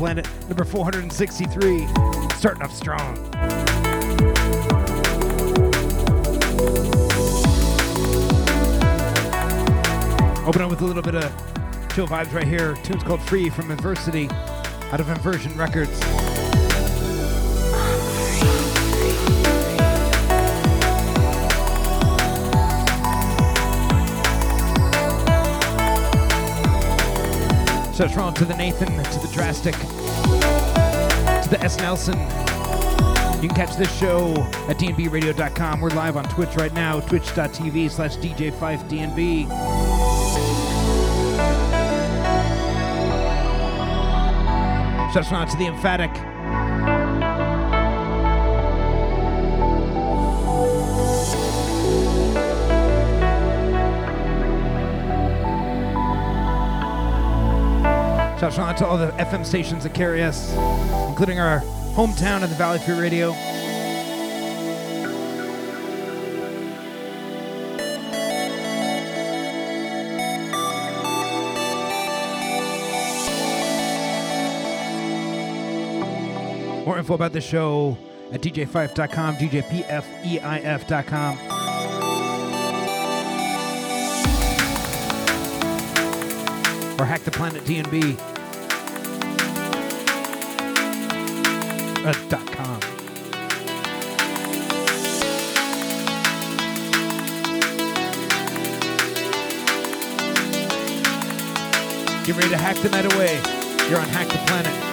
Planet, number 463. Starting off strong. Open up with a little bit of chill vibes right here. Tune's called Free from Adversity out of Inversion Records. Strong to the Nathan, to the Drastic, to the S. Nelson. You can catch this show at dnbradio.com. We're live on Twitch right now, twitch.tv slash DJPfeifDNB. Shouts out to the Emphatic. Shouts out to all the FM stations that carry us, including our hometown of the Valley Free Radio. More info about the show at dj5.com, djpfeif.com. Or hack the planet DNB. Uh, dot com. Get ready to hack the night away. You're on Hack the Planet.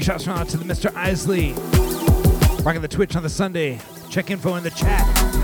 Big shout out to the Mr. Isley. Rocking the Twitch on the Sunday. Check info in the chat.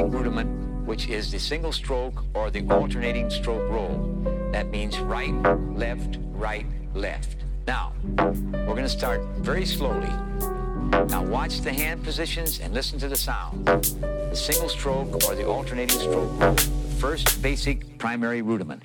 Rudiment, which is the single stroke or the alternating stroke roll. That means right, left, right, left. Now, we're going to start very slowly. Now watch the hand positions and listen to the sound. The single stroke or the alternating stroke roll. The first basic primary rudiment.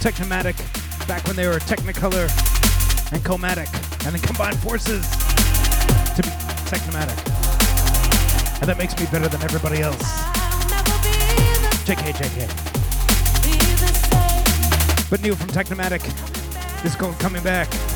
Technimatic back when they were Technicolor and Comatic, and then combined forces to be Technimatic. And that makes me better than everybody else. JK, JK. but new from Technimatic. This is called Coming Back.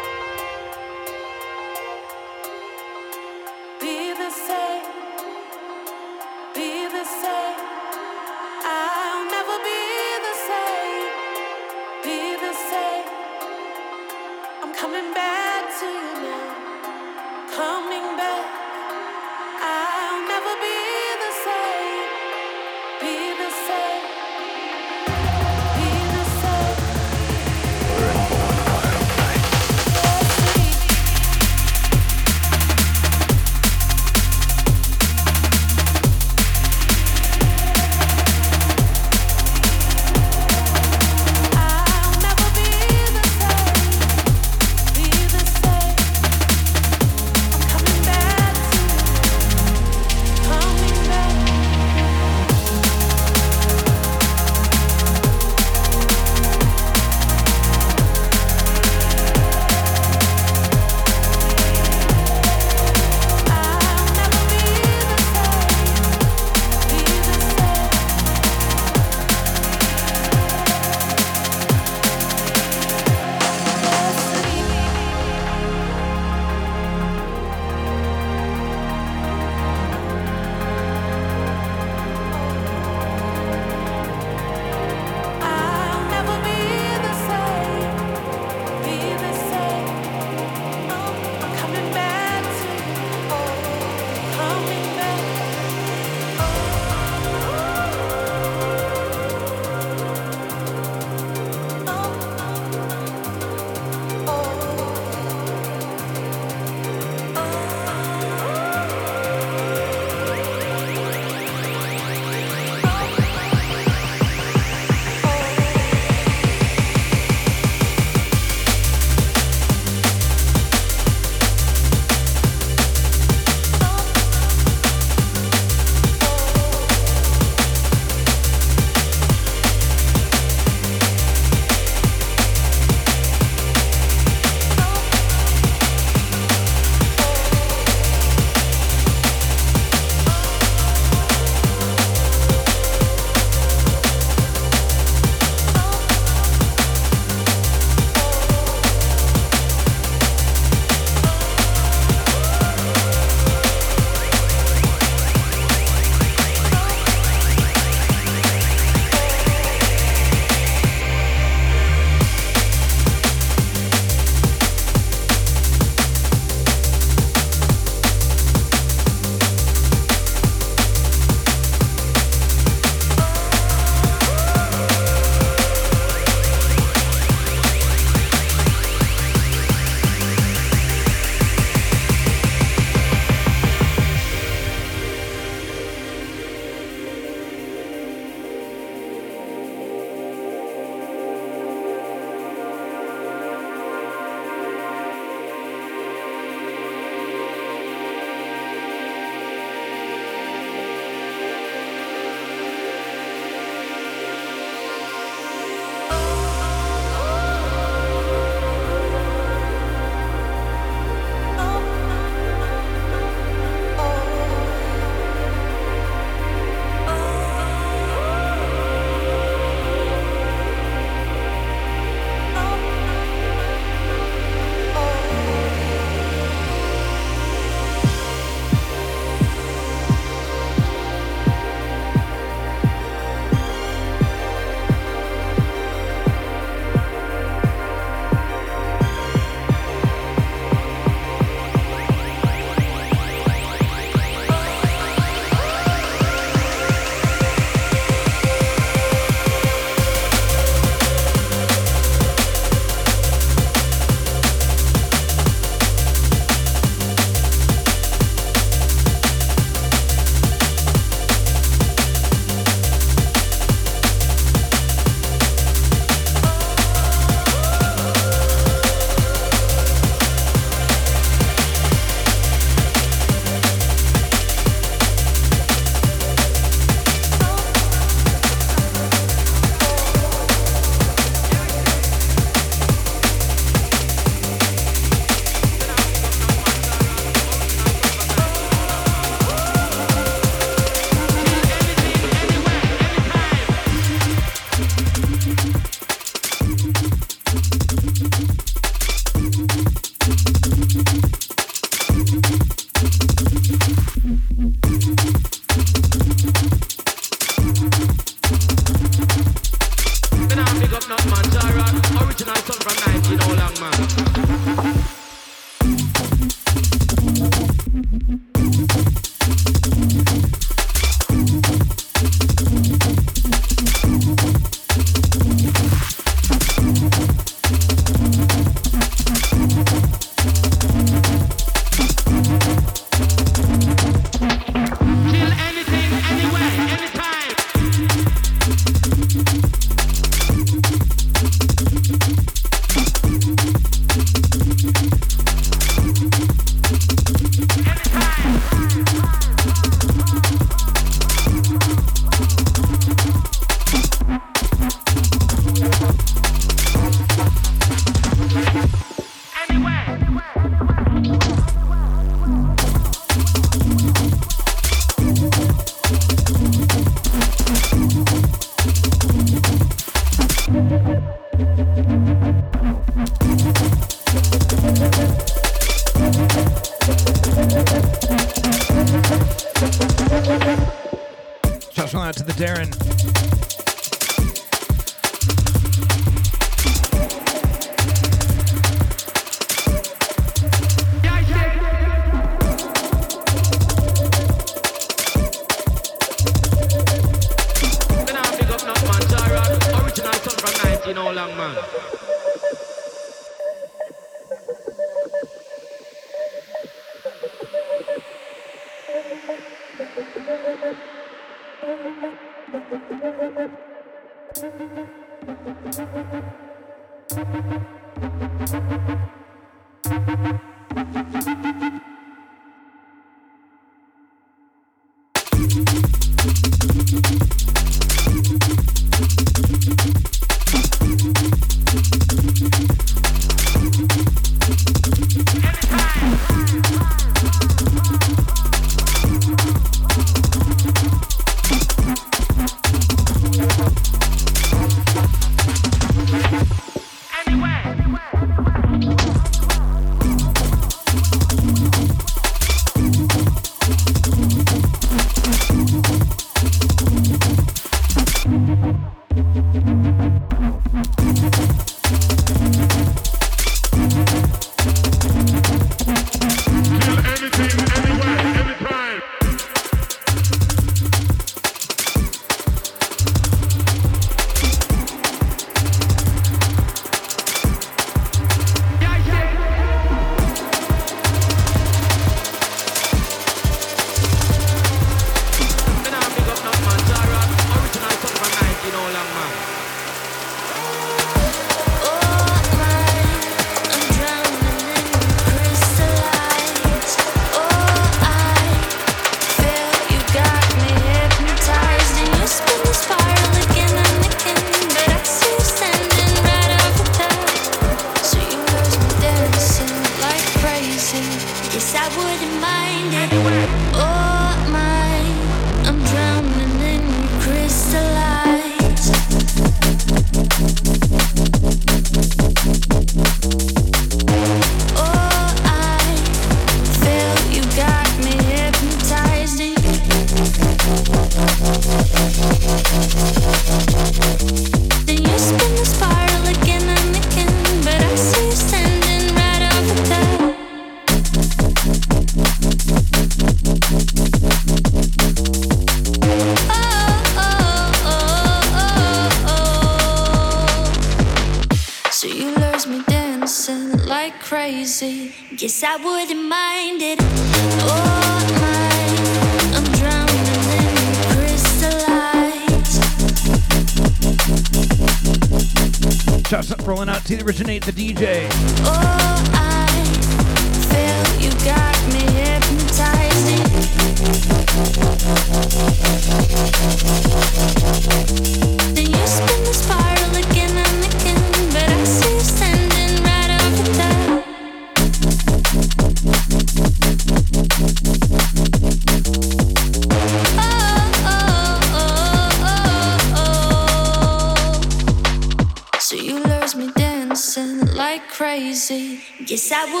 I wouldn't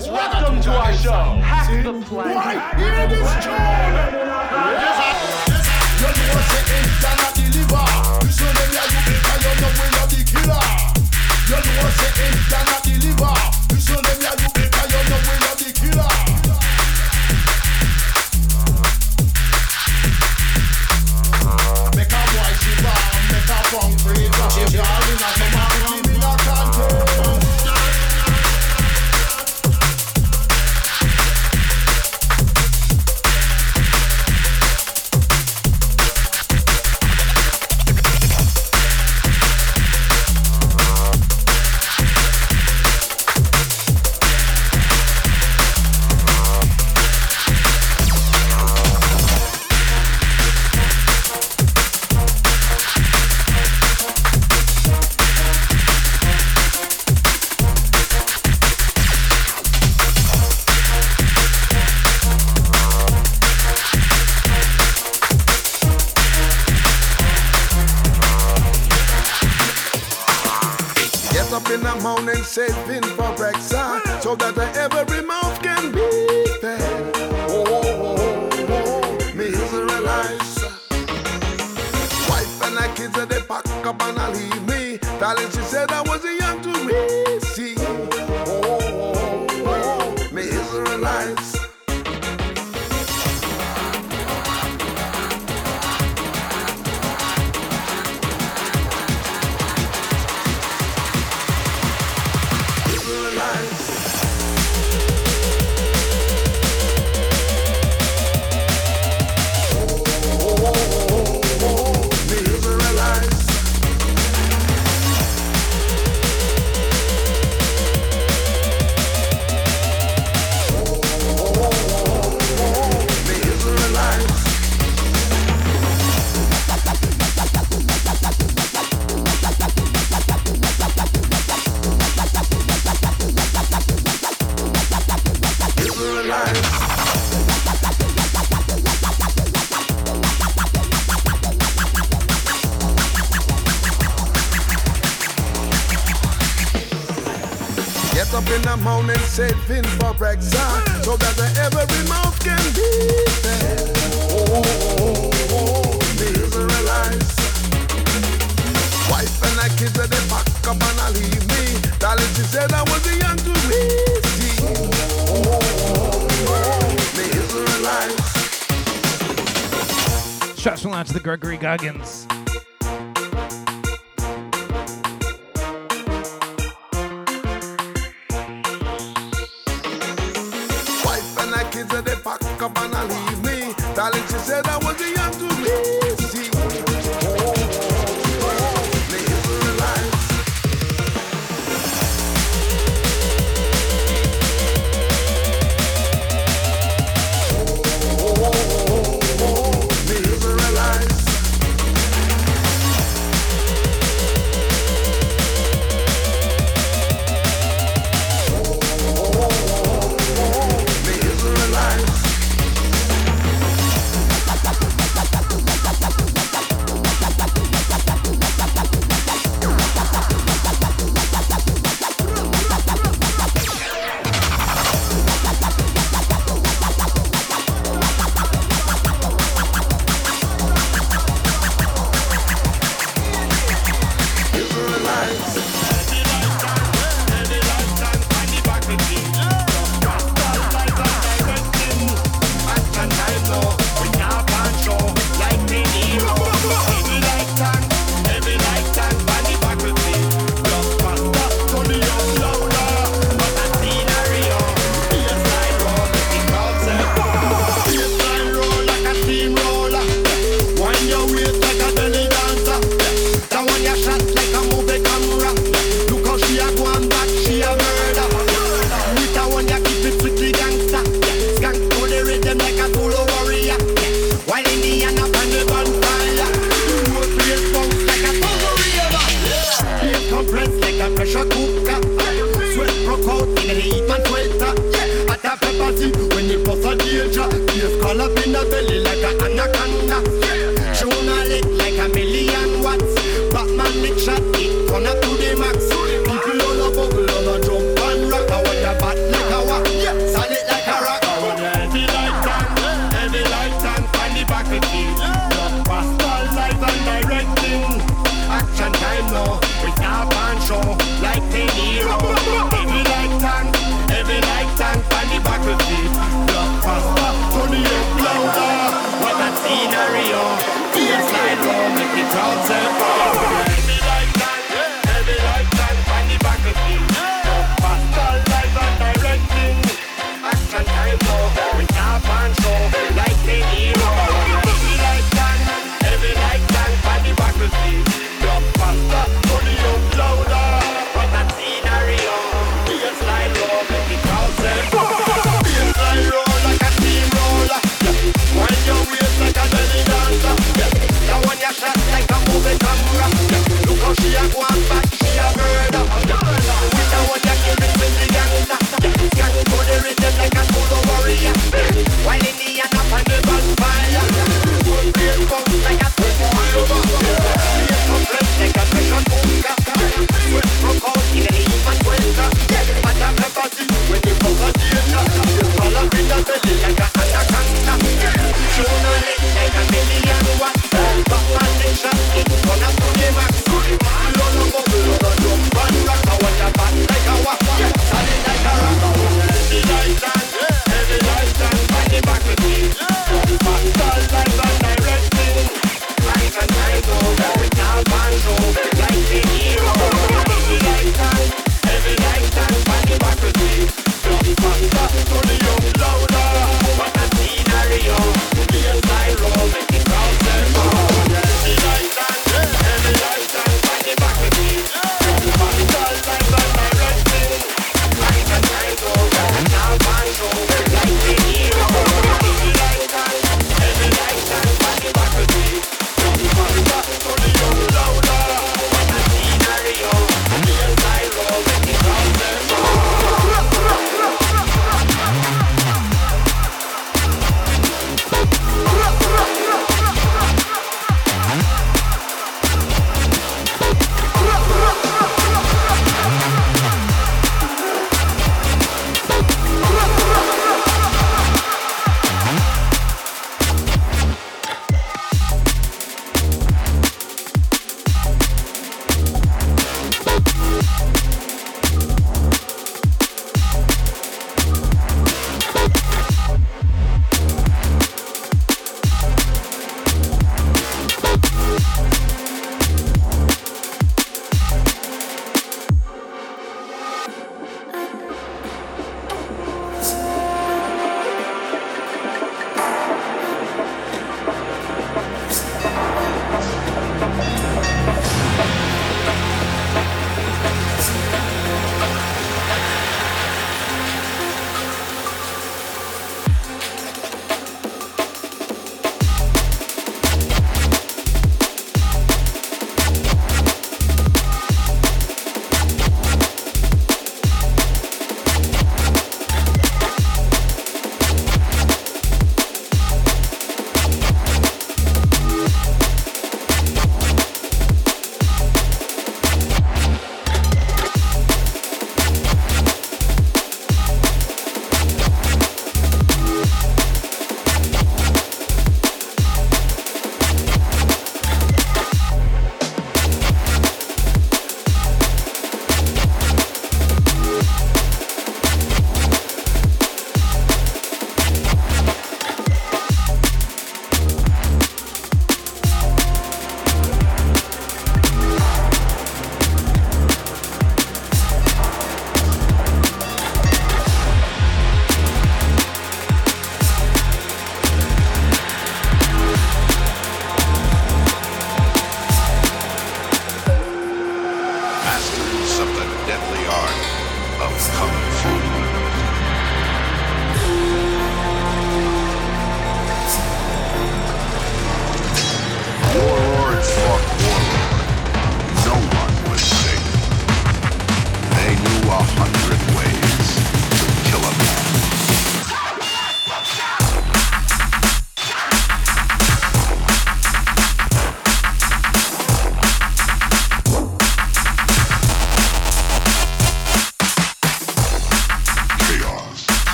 said I was young to our show. The planet. Hear this tune. You know what's the internet deliver? You show them receive. Oh,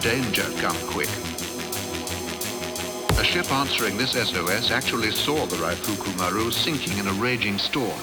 danger come quick. A ship answering this SOS actually saw the Raifuku Maru sinking in a raging storm.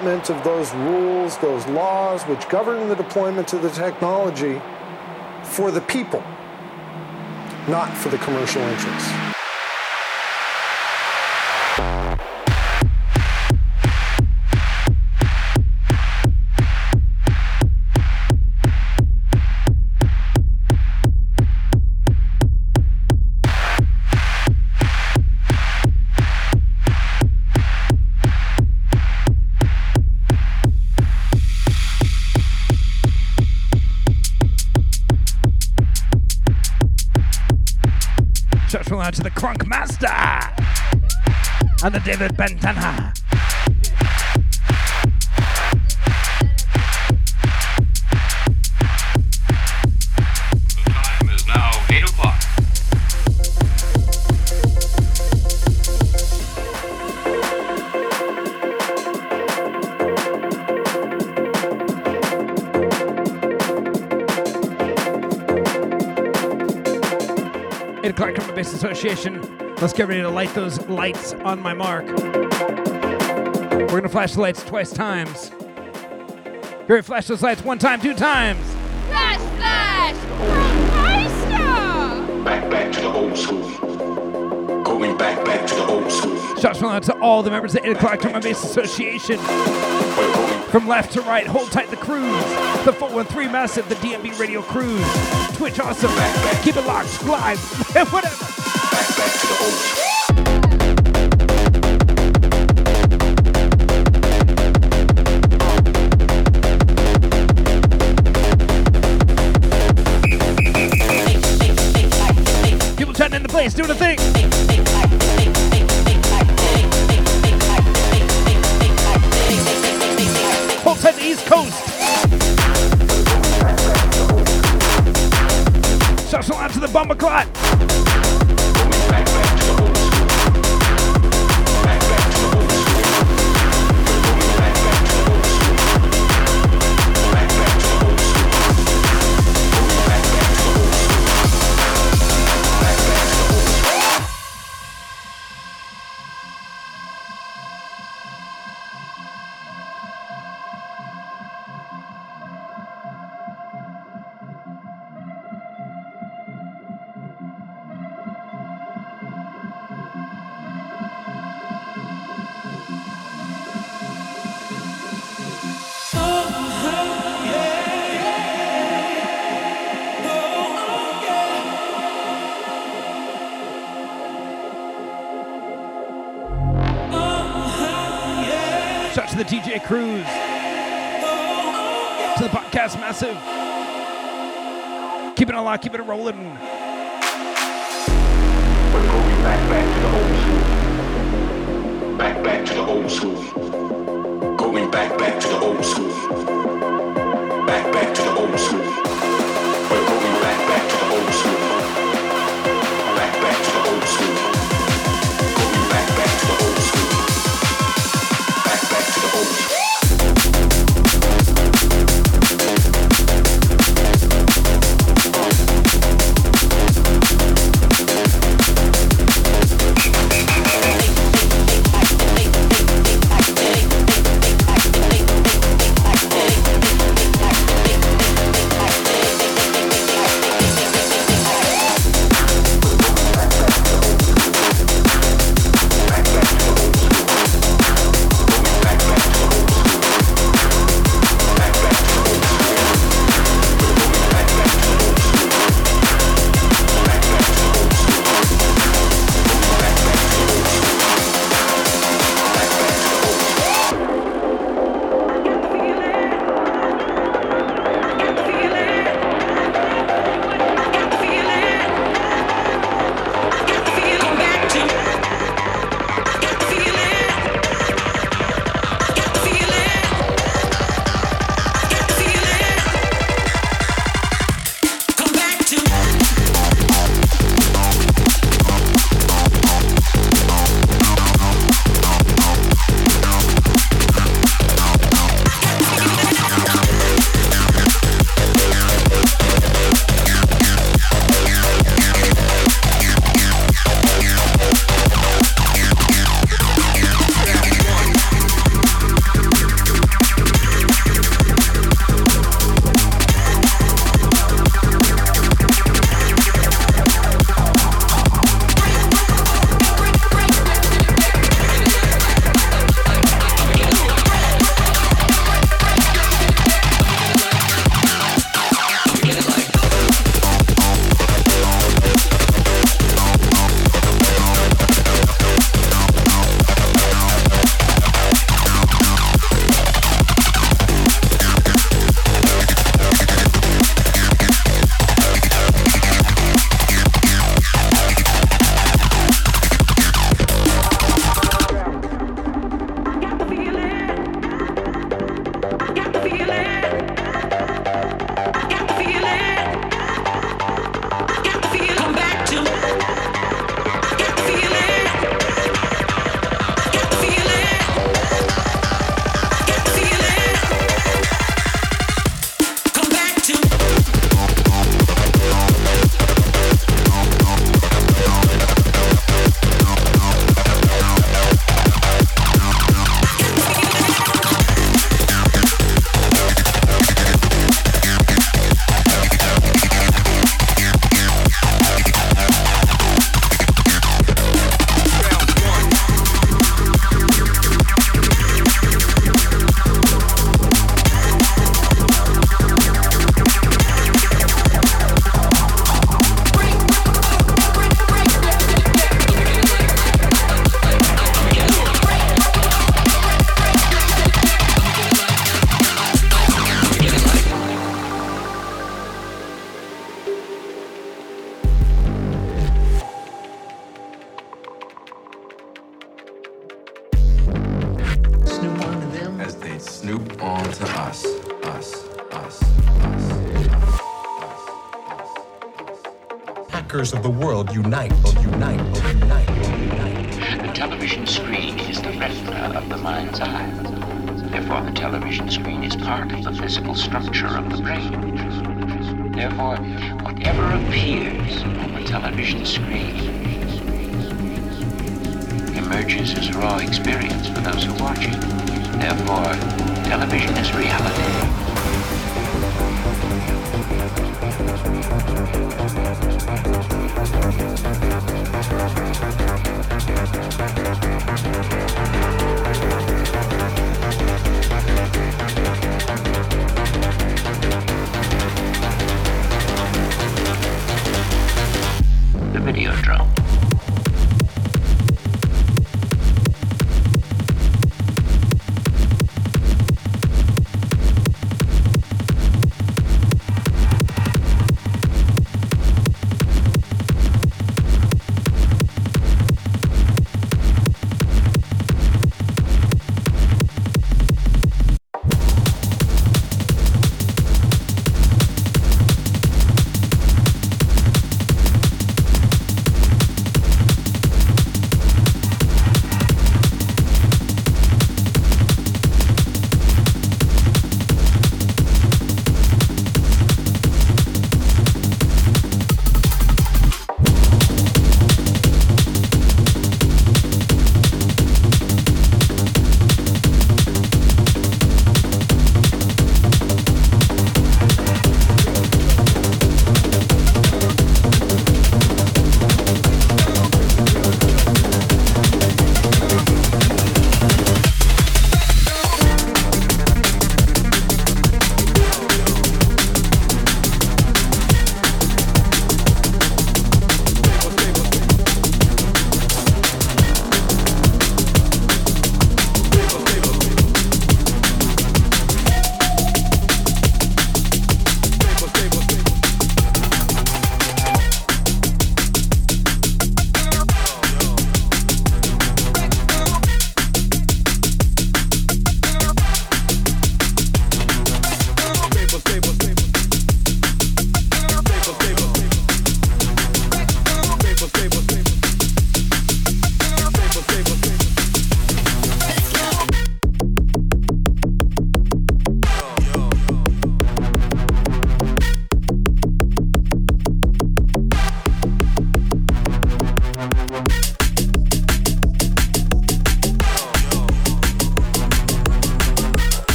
Development of those rules, those laws which govern the deployment of the technology for the people, not for the commercial interests. And the David Bentana. Time 8 o'clock. Criminal Bass Association. Let's get ready to light those lights on my mark. We're gonna flash the lights twice times. Here, flash those lights one time, two times. Flash, flash! Meister! Back, back to the old school. Going back, back to the old school. Shots from out to all the members of the 8 o'clock Criminal Bass Association. From left to right, hold tight the cruise. The 413 Massive, the DNB Radio Cruise. Twitch Awesome. Keep it locked, live, whatever. People chatting in the place, doing a thing. Hold tight the East Coast. Shout out to the Bomber Clot. Massive. Keep it alive, keep it rolling. Back, back to the old school. Back, back to the old school. Unite, oh, unite, oh, unite, oh, unite. The television screen is the retina of the mind's eye. Therefore, the television screen is part of the physical structure of the brain. Therefore, whatever appears on the television screen emerges as raw experience for those who watch it. Therefore, television is reality.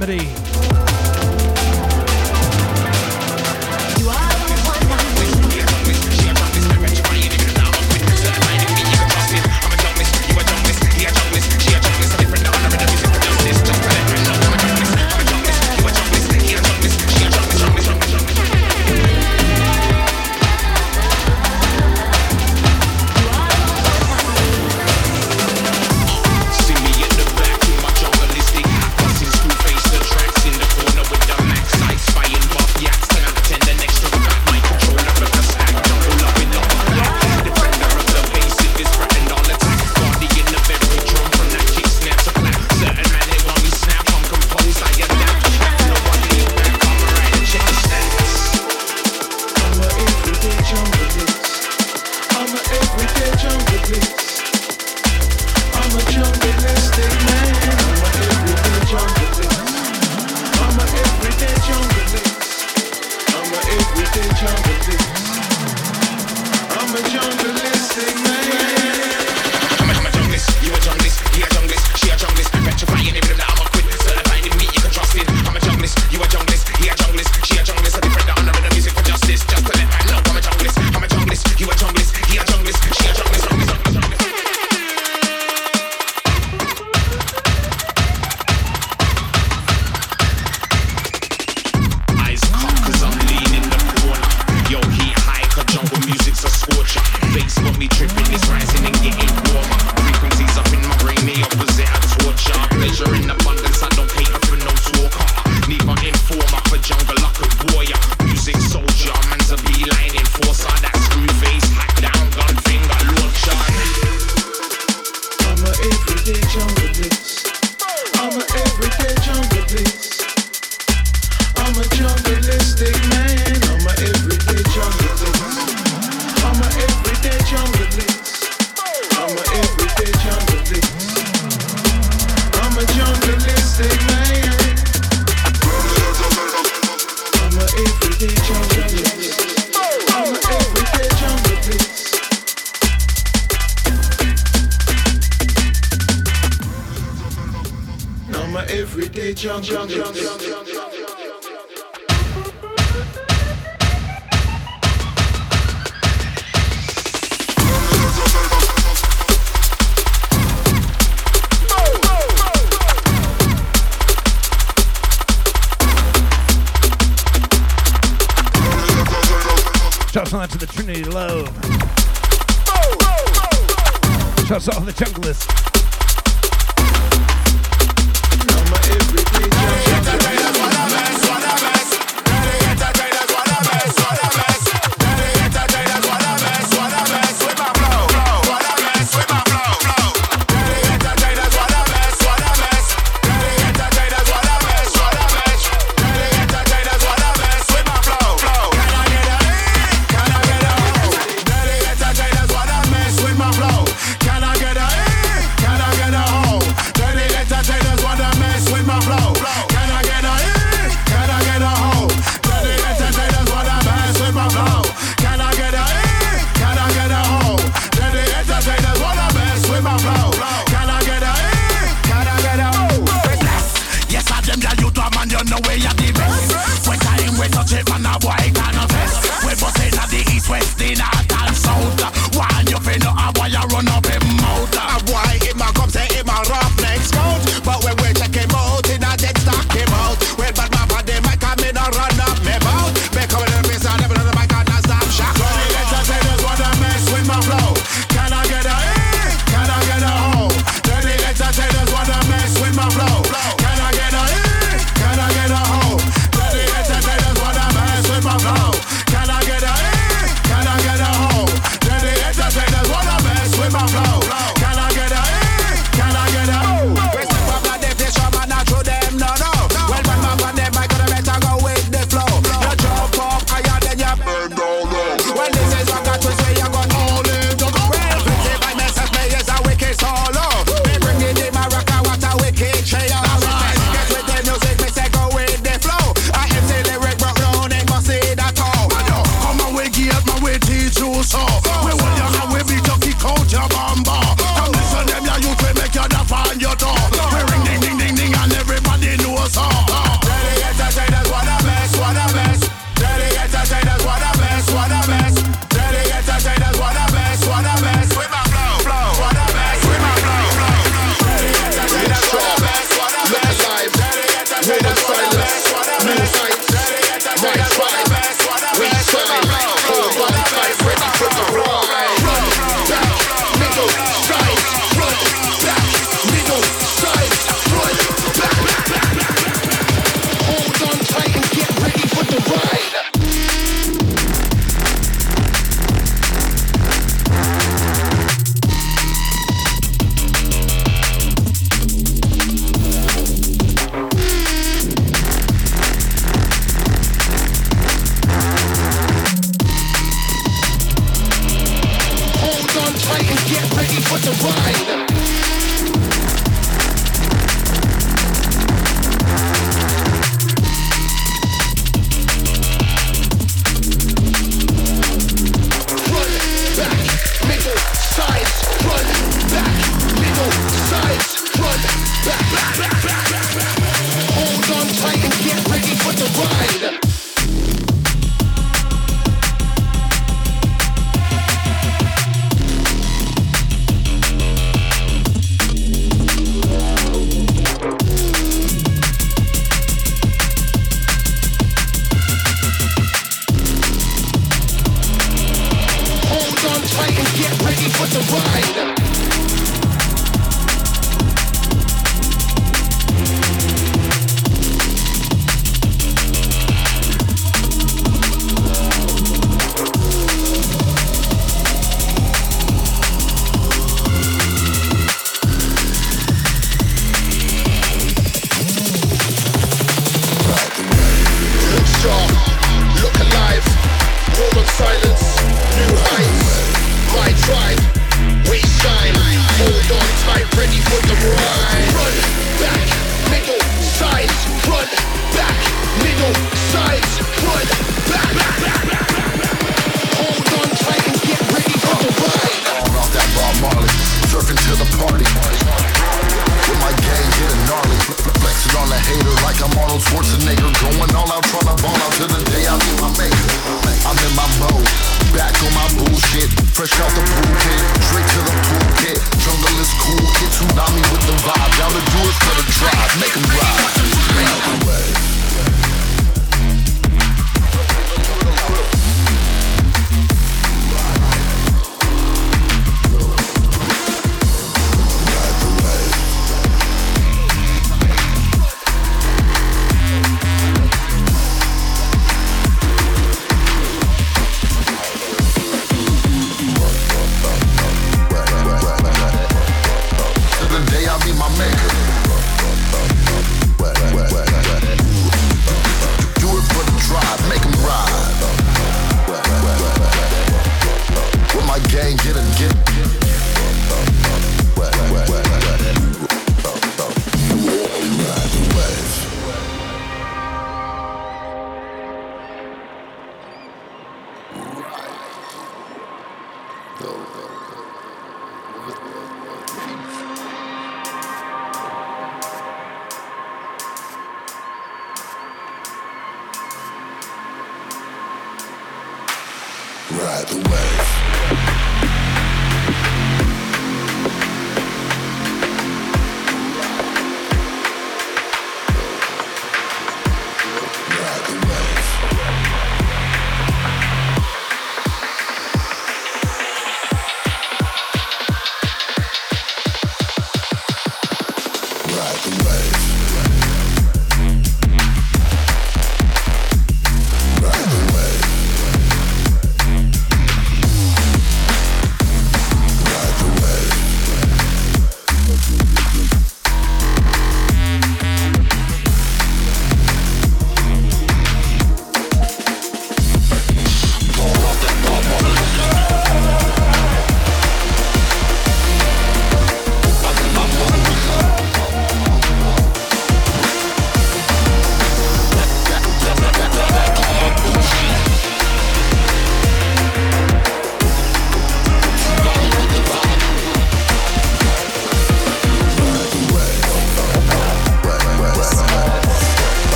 Killer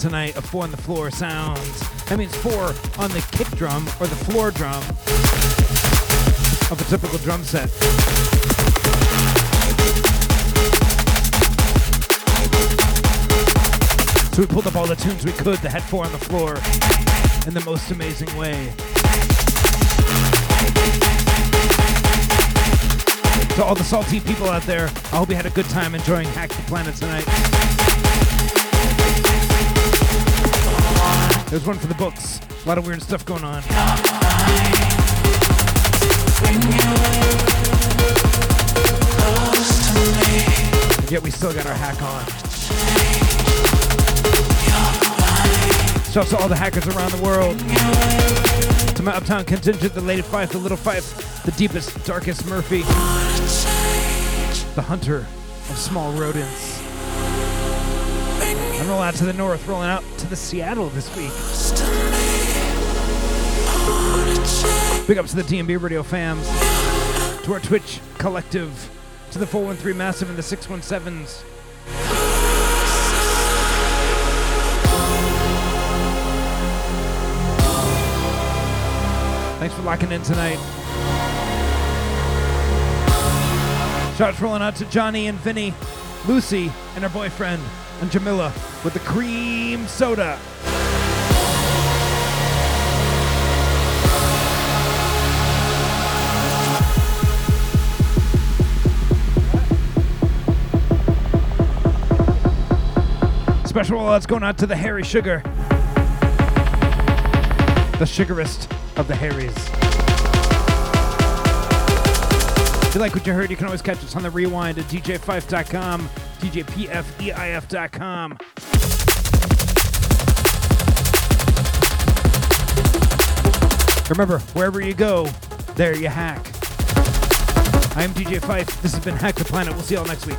tonight of four on the floor sounds. That means four on the kick drum or the floor drum of a typical drum set. So we pulled up all the tunes we could that had four on the floor in the most amazing way. To all the salty people out there, I hope you had a good time enjoying Hack the Planet tonight. There's one for the books. A lot of weird stuff going on. Yet we still got our hack on. Shouts to all the hackers around the world. To my uptown contingent, the Lady Pfeif, the Little Pfeif, the deepest, darkest Murphy, the hunter of small rodents. I'm rolling out to the north, rolling out to the Seattle this week. Big ups to the DNB Radio fams, to our Twitch collective, to the 413 Massive and the 617s. Thanks for locking in tonight. Shots rolling out to Johnny and Vinny, Lucy and her boyfriend, and Jamila with the cream soda. Special rollouts going out to the Harry Sugar, the sugarist of the Harrys. If you like what you heard, you can always catch us on the rewind at djfife.com, djpfeif.com. Remember, wherever you go, there you hack. I am DJ Pfeif. This has been Hack the Planet. We'll see y'all next week.